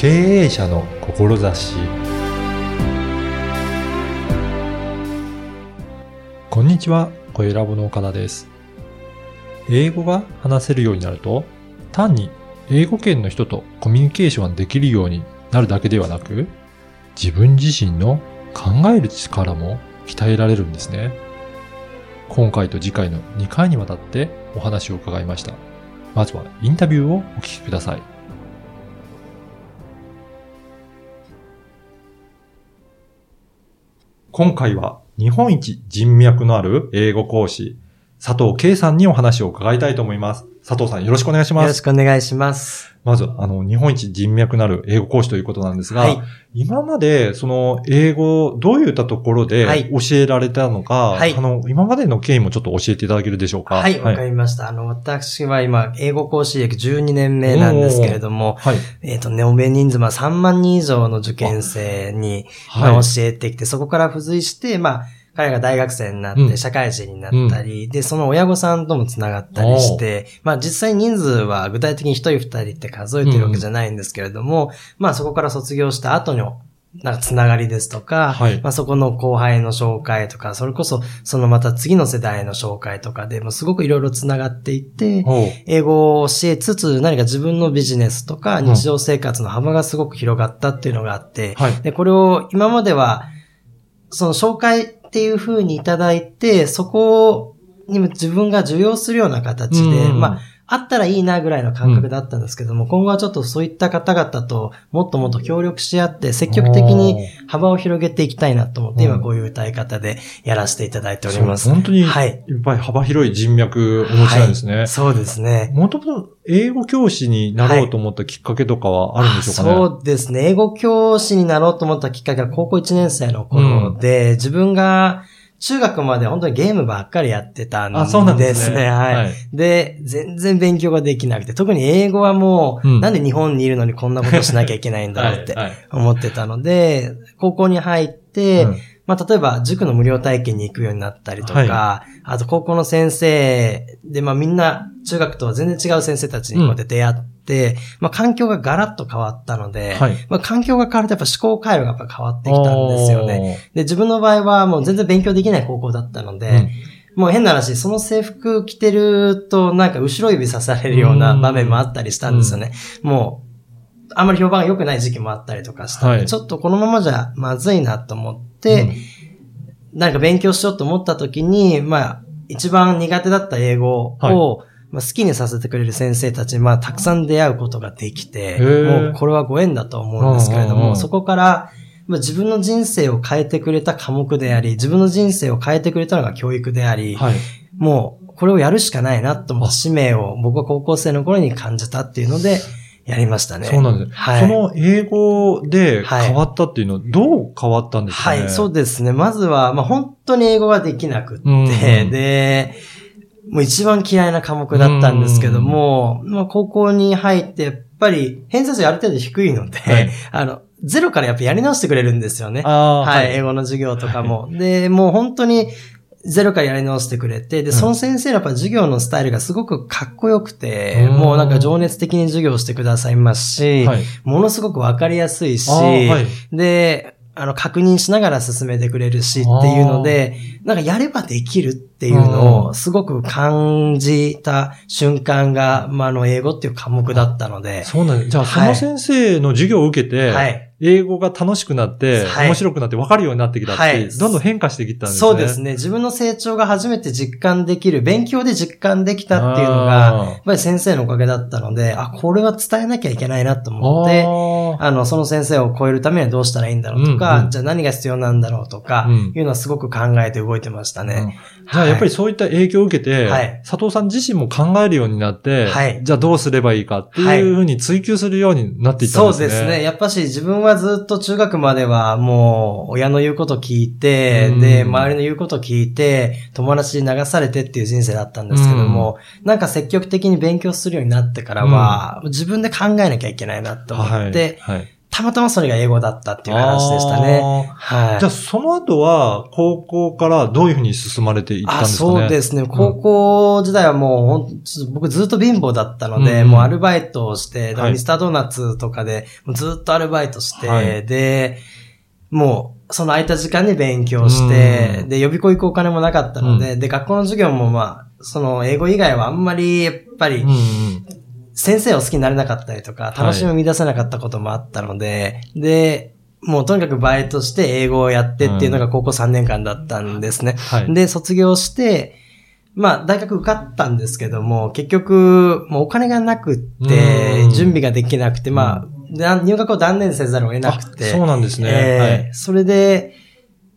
経営者の志こんにちは、声ラボの岡田です。英語が話せるようになると、単に英語圏の人とコミュニケーションができるようになるだけではなく、自分自身の考える力も鍛えられるんですね。今回と次回の2回にわたってお話を伺いました。まずはインタビューをお聞きください。今回は日本一人脈のある英語講師、佐藤圭さんにお話を伺いたいと思います。佐藤さんよろしくお願いします。よろしくお願いします。まず、あの、日本一人脈のある英語講師ということなんですが、はい。今まで、その、英語、どういったところではい教えられたのか、はいあの、今までの経緯もちょっと教えていただけるでしょうか？はい、わかりました。あの、私は今、英語講師歴12年目なんですけれども、はい。えっ、と、ね、おべ人数、まあ3万人以上の受験生に、はいまあ、教えてきて、そこから付随して、まあ、彼が大学生になって、うん。社会人になったり、で、その親御さんともつながったりして、まあ実際人数は具体的に一人二人って数えてるわけじゃないんですけれども、まあそこから卒業した後の、なんかつながりですとか、はい。まあそこの後輩の紹介とか、それこそそのまた次の世代の紹介とかで、もうすごくいろいろつながっていって、英語を教えつつ何か自分のビジネスとかん。日常生活の幅がすごく広がったっていうのがあって、はい。で、これを今までは、その紹介っていう風にいただいて、そこにも自分が受容するような形で、うん。まあ、あったらいいなぐらいの感覚だったんですけども、今後はちょっとそういった方々ともっともっと協力し合って、積極的に幅を広げていきたいなと思って、うん。今こういう歌い方でやらせていただいております。本当に、はい。いっぱい幅広い人脈お持ちなんですね。そうですね。もともと英語教師になろうと思ったきっかけとかはあるんでしょうかね、そうですね。英語教師になろうと思ったきっかけは高校1年生の頃で、自分が中学まで本当にゲームばっかりやってたんですね。あそうなんですね。はい。はい。で、全然勉強ができなくて、特に英語はもう、うん。なんで日本にいるのにこんなことしなきゃいけないんだろうってはいはい。思ってたので、高校に入って、うん。まあ、例えば、塾の無料体験に行くようになったりとか、はあと、高校の先生で、まあ、みんな、中学とは全然違う先生たちにこうやって出会って、まあ、環境がガラッと変わったので、はい。まあ、環境が変わるとやっぱ思考回路がやっぱ変わってきたんですよね。ね。で、自分の場合はもう全然勉強できない高校だったので、もう変な話、その制服着てるとなんか後ろ指刺されるような場面もあったりしたんですよね。もう、あんまり評判が良くない時期もあったりとかしたんで、はい。ちょっとこのままじゃまずいなと思って、何か勉強しようと思った時に、まあ、一番苦手だった英語を、はいまあ、好きにさせてくれる先生たちに、まあ、たくさん出会うことができて、ーもうこれはご縁だと思うんですけれども、そこから、まあ、自分の人生を変えてくれた科目であり、自分の人生を変えてくれたのが教育であり、はい。もう、これをやるしかないなと思った使命を僕は高校生の頃に感じたっていうので、やりましたね。そうなんです。はい。その英語ではい変わったっていうのはどう変わったんですかね？はい、そうですね。まずは、まあ本当に英語ができなくって、うんうんで、もう一番嫌いな科目だったんですけども、まあ高校に入って、やっぱり偏差値ある程度低いので、はい。あの、ゼロからやっぱやり直してくれるんですよね。あーはい、英語の授業とかも。で、もう本当に、ゼロからやり直してくれて、で、その先生のやっぱ授業のスタイルがすごくかっこよくて、うん。もうなんか情熱的に授業してくださいますし、はい。ものすごくわかりやすいし、はい。で、あの、確認しながら進めてくれるしっていうので、なんかやればできるっていうのをすごく感じた瞬間が、まあ、あの、英語っていう科目だったので、そうなんです。じゃあ、そはいの先生の授業を受けて、はい。英語が楽しくなって、はい面白くなって分かるようになってきたって、はいどんどん変化してきたんですね。そうですね。自分の成長が初めて実感できる、勉強で実感できたっていうのが、やっぱり先生のおかげだったので、あ、これは伝えなきゃいけないなと思って、ああの、その先生を超えるためにはどうしたらいいんだろうとか、うんうんじゃあ何が必要なんだろうとか、うんいうのはすごく考えて動いてましたーね。じゃあ、やっぱりそういった影響を受けて、はい佐藤さん自身も考えるようになって、はいじゃあどうすればいいかっていうふうに追求するようになっていったんですね。そうですね。。やっぱし自分はずっと中学まではもう親の言うこと聞いて、うんで、周りの言うこと聞いて、友達に流されてっていう人生だったんですけども、なんか積極的に勉強するようになってからは、自分で考えなきゃいけないなと思って、はい。はい。たまたまそれが英語だったっていう話でしたね。はい。じゃあ、その後は、高校からどういうふうに進まれていったんですかね？そうですね。高校時代はもう、ほん僕ずっと貧乏だったので、うん、もうアルバイトをして、ミスタードーナツとかで、ずっとアルバイトして、はい、で、もう、その空いた時間に勉強して、で、予備校行くお金もなかったので、で、学校の授業もまあ、その英語以外はあんまり、やっぱり、先生を好きになれなかったりとか、楽しみを見出せなかったこともあったので、はい、で、もうとにかくバイトして英語をやってっていうのが高校3年間だったんですね。はい、で、卒業して、まあ、大学受かったんですけども、結局、もうお金がなくって、準備ができなくて、まあ、入学を断念せざるを得なくて。そうなんですね。えー、はい、それで、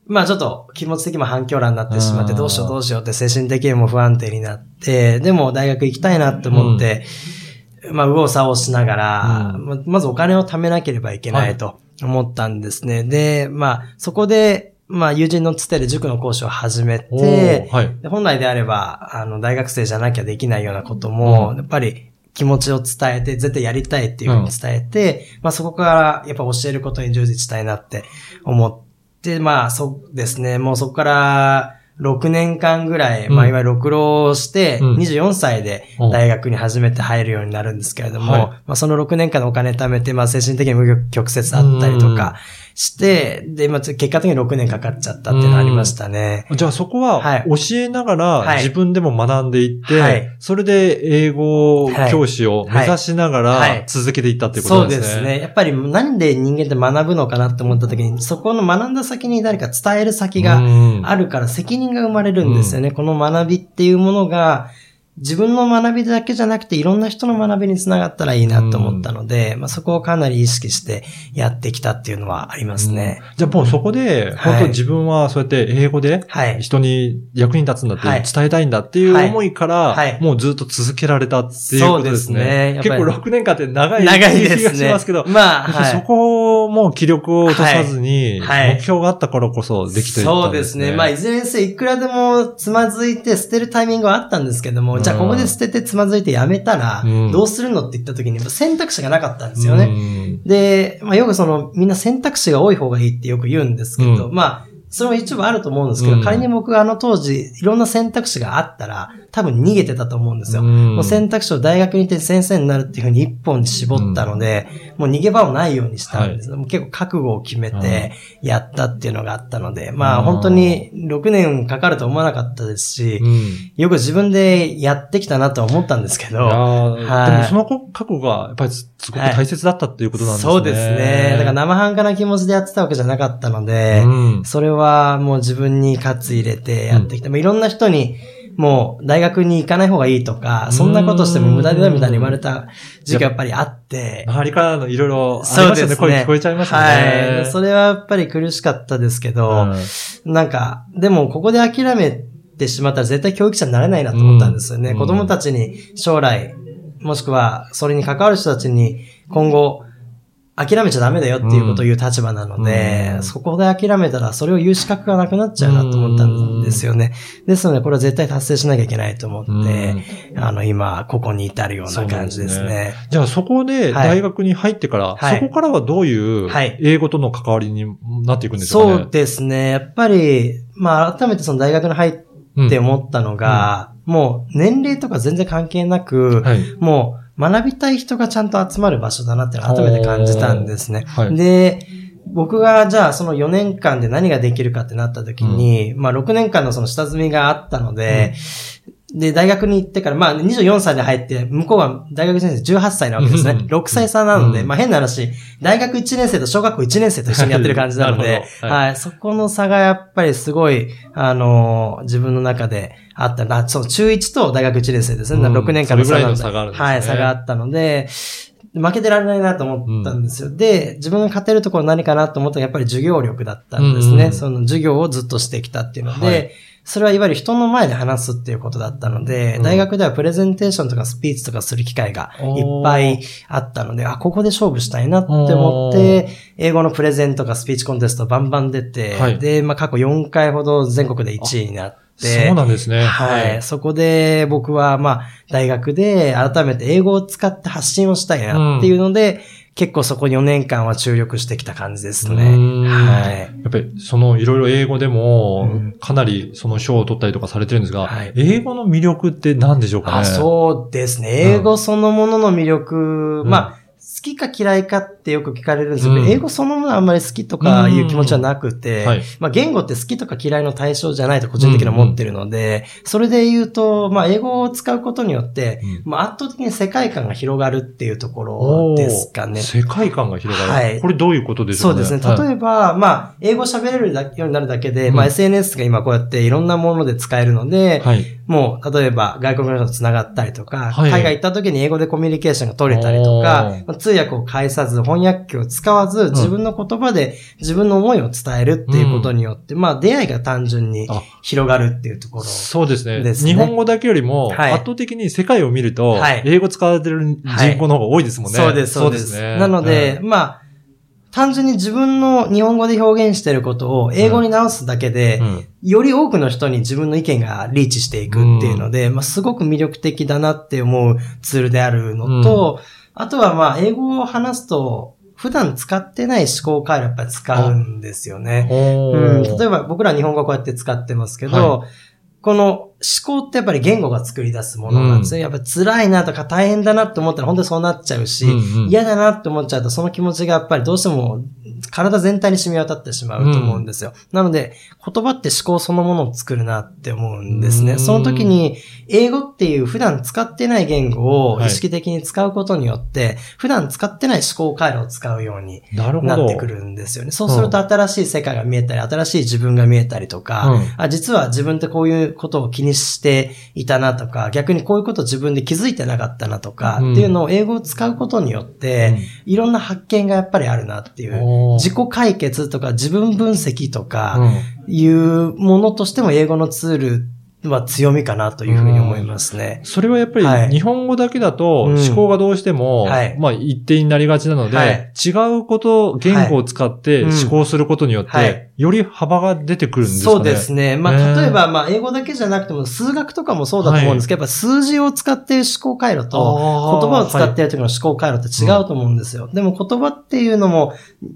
まあちょっと気持ち的にも反響欄になってしまって、どうしようどうしようって精神的にも不安定になって、でも大学行きたいなって思って、うん、まあ右往左往しながら、うん、まずお金を貯めなければいけないと思ったんですね。はい、で、まあそこで、まあ友人のつてで塾の講師を始めて、はい、本来であれば、あの大学生じゃなきゃできないようなことも、うん、やっぱり気持ちを伝えて、絶対やりたいっていうふうに伝えて、まあそこからやっぱ教えることに従事したいなって思って、で、まあ、そうですね。もうそこから、6年間ぐらい、まあ、いわゆる六浪して、24歳で大学に初めて入るようになるんですけれども、まあ、その6年間のお金貯めて、まあ、精神的に無曲折あったりとか、して、で、まあ、結果的に6年かかっちゃったっていうのありましたね。じゃあそこは、教えながら自分でも学んでいって、はい、それで英語教師を目指しながら続けていったっていうことですね。そうですね。やっぱりなんで人間って学ぶのかなって思った時に、そこの学んだ先に誰か伝える先があるから責任が生まれるんですよね。この学びっていうものが、自分の学びだけじゃなくていろんな人の学びにつながったらいいなと思ったので、まあ、そこをかなり意識してやってきたっていうのはありますね。じゃあもうそこで、本当自分はそうやって英語で人に役に立つんだって伝えたいんだっていう思いから、もうずっと続けられたっていうことですね。そうですね。結構6年間って長い長いです気がしますけど、まあ、そこをもう気力を落とさずに、目標があったからこそできてたんですね。そうですね。まあいずれにせいくらでもつまずいて捨てるタイミングはあったんですけども、じゃあここで捨ててつまずいてやめたら、どうするのって言った時に選択肢がなかったんですよね。で、まあよくそのみんな選択肢が多い方がいいってよく言うんですけど、まあそれも一部あると思うんですけど、うん、仮に僕があの当時、いろんな選択肢があったら、多分逃げてたと思うんですよ。うん、もう選択肢を大学に行って先生になるっていうふうに一本に絞ったので、うん、もう逃げ場をないようにしたんです、はい、結構覚悟を決めてやったっていうのがあったので、まあ本当に6年かかると思わなかったですし、よく自分でやってきたなと思ったんですけど、はい、でもその覚悟がやっぱりすごく大切だったっていうことなんですね。そうですね。だから生半可な気持ちでやってたわけじゃなかったので、それははもう自分に喝入れてやってきて、うん、いろんな人に、もう大学に行かない方がいいとか、そんなことしても無駄だみたいに言われた時期がやっぱりあって。周りからのいろいろありましたね。声聞こえちゃいましたね。はい。それはやっぱり苦しかったですけど、うん、なんか、でもここで諦めてしまったら絶対教育者になれないなと思ったんですよね。うん、子供たちに将来、もしくはそれに関わる人たちに今後、諦めちゃダメだよっていうことを言う立場なので、うん、そこで諦めたらそれを言う資格がなくなっちゃうなと思ったんですよね。ですので、これは絶対達成しなきゃいけないと思って、あの、今、ここに至るような感じですね。すね。じゃあ、そこで大学に入ってから、はい、そこからはどういう英語との関わりになっていくんですかね、そうですね。やっぱり、まあ、改めてその大学に入って思ったのが、うん、もう年齢とか全然関係なく、はい、もう、学びたい人がちゃんと集まる場所だなって改めて感じたんですね。はい、で、僕がじゃあその4年間で何ができるかってなった時に、うん、まあ6年間のその下積みがあったので、うん、で、大学に行ってから、まあ24歳で入って、向こうは大学先生18歳なわけですね。6歳差なので、うん、まあ変な話、大学1年生と小学校1年生と一緒にやってる感じなので、はい、はい、そこの差がやっぱりすごい、あのー、自分の中で、あった。な、その中1と大学1年生ですね。うん、6年間の差があるんですね。はい、差があったので、負けてられないなと思ったんですよ。うん、で、自分が勝てるところ何かなと思ったらやっぱり授業力だったんですね。うん、その授業をずっとしてきたっていうので、はい、それはいわゆる人の前で話すっていうことだったので、うん、大学ではプレゼンテーションとかスピーチとかする機会がいっぱいあったので、あ、ここで勝負したいなって思って、英語のプレゼンとかスピーチコンテストバンバン出て、はい、で、まあ過去4回ほど全国で1位になって、そうなんですね。はい。そこで僕は、まあ、大学で改めて英語を使って発信をしたいなっていうので、結構そこ4年間は注力してきた感じですね。うんはい。やっぱり、その、いろいろ英語でもうん、かなりその賞を取ったりとかされてるんですが、はい英語の魅力って何でしょうかね？あ、そうですね。英語そのものの魅力、んまあ、好きか嫌いかってよく聞かれるんですけど、うん。英語そのものはあんまり好きとかいう気持ちはなくて、うんはい。まあ言語って好きとか嫌いの対象じゃないと個人的には思ってるので、それで言うと、まあ英語を使うことによって、うん。まあ圧倒的に世界観が広がるっていうところですかね。世界観が広がる。はい。これどういうことでしょそううですね。例えば、まあ、英語喋れるようになるだけで、うん。まあ SNS が今こうやっていろんなもので使えるので、ば、はい。もう、例えば外国の人と繋がったりとか、はい。海外行った時に英語でコミュニケーションが取れたりとか通訳を介さず、翻訳機を使わず、自分の言葉で自分の思いを伝えるっていうことによって、まあ出会いが単純にあ。広がるっていうところ。そうですね。ですね。日本語だけよりも、はい。圧倒的に世界を見ると、はい。英語使われてる人口の方が多いですもんね。そうです、そうです。ね。なので、うん。まあ、単純に自分の日本語で表現していることを英語に直すだけで、うん。より多くの人に自分の意見がリーチしていくっていうので、まあ、すごく魅力的だなって思うツールであるのと、あとはまあ、英語を話すと、普段使ってない思考回路やっぱり使うんですよね。おうん、ー例えば僕ら日本語こうやって使ってますけど、はこの思考ってやっぱり言語が作り出すものなんですね。やっぱ辛いなとか大変だなって思ったら本当にそうなっちゃうし、うんうん嫌だなって思っちゃうとその気持ちがやっぱりどうしても体全体に染み渡ってしまうと思うんですよ。なので言葉って思考そのものを作るなって思うんですね。うんその時に英語っていう普段使ってない言語を意識的に使うことによって、普段使ってない思考回路を使うようになってくるんですよね。そうすると新しい世界が見えたり、新しい自分が見えたりとか、うんあ実は自分ってこういうことを気にしていたなとか、逆にこういうことを自分で気づいてなかったなとか、うん。っていうのを英語を使うことによって、いろんな発見がやっぱりあるなっていう。自己解決とか自分分析とうか、ん。いうものとしても英語のツールは強みかなというふうに思いますね。それはやっぱはい。り日本語だけだとうん。思考がどうしても、はい。まあ一定になりがちなので、はい。違うこと、言語を使ってはい。思考することによって、はい。より幅が出てくるんですかね。そうですね。まあ、ね。例えば、まあ、英語だけじゃなくても、数学とかもそうだと思うんですけど、やっぱ数字を使っている思考回路と、言葉を使っている時の思考回路って違うと思うんですよ。でも言葉っていうのも、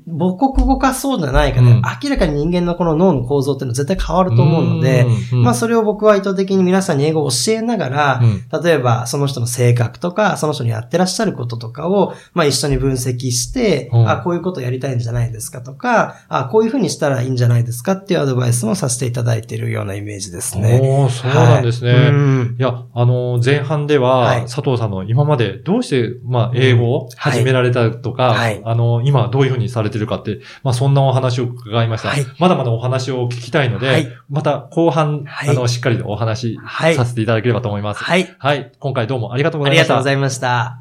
母国語化そうじゃないかね、うん。明らかに人間のこの脳の構造っていうのは絶対変わると思うので、うん。うん。まあそれを僕は意図的に皆さんに英語を教えながら、うん。例えばその人の性格とか、その人にやってらっしゃることとかを、まあ一緒に分析して、うん。あ、こういうことやりたいんじゃないですかとか、あ、こういうふうにしたらいいんじゃないですかっていうアドバイスもさせていただいているようなイメージですね。おーそうなんですね。はい。うん。いや、あの、前半では、はい。佐藤さんの今までどうして、まあ、英語を始められたとか、はい。あの、今どういうふうにされてるかって、まあ、そんなお話を伺いました。はい。まだまだお話を聞きたいので、はい。また後半、はい。あの、しっかりとお話はいさせていただければと思います。はい。はい。今回どうもありがとうごあざいました。りがとうございました。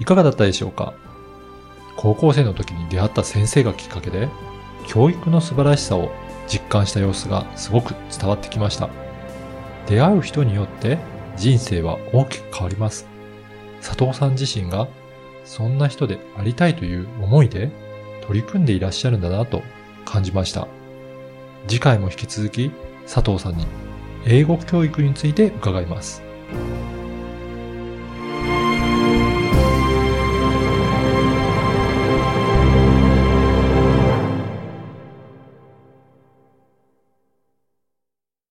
いかがだったでしょうか？高校生の時に出会った先生がきっかけで、教育の素晴らしさを実感した様子がすごく伝わってきました。出会う人によって人生は大きく変わります。佐藤さん自身がそんな人でありたいという思いで取り組んでいらっしゃるんだなと感じました。次回も引き続き佐藤さんに英語教育について伺います。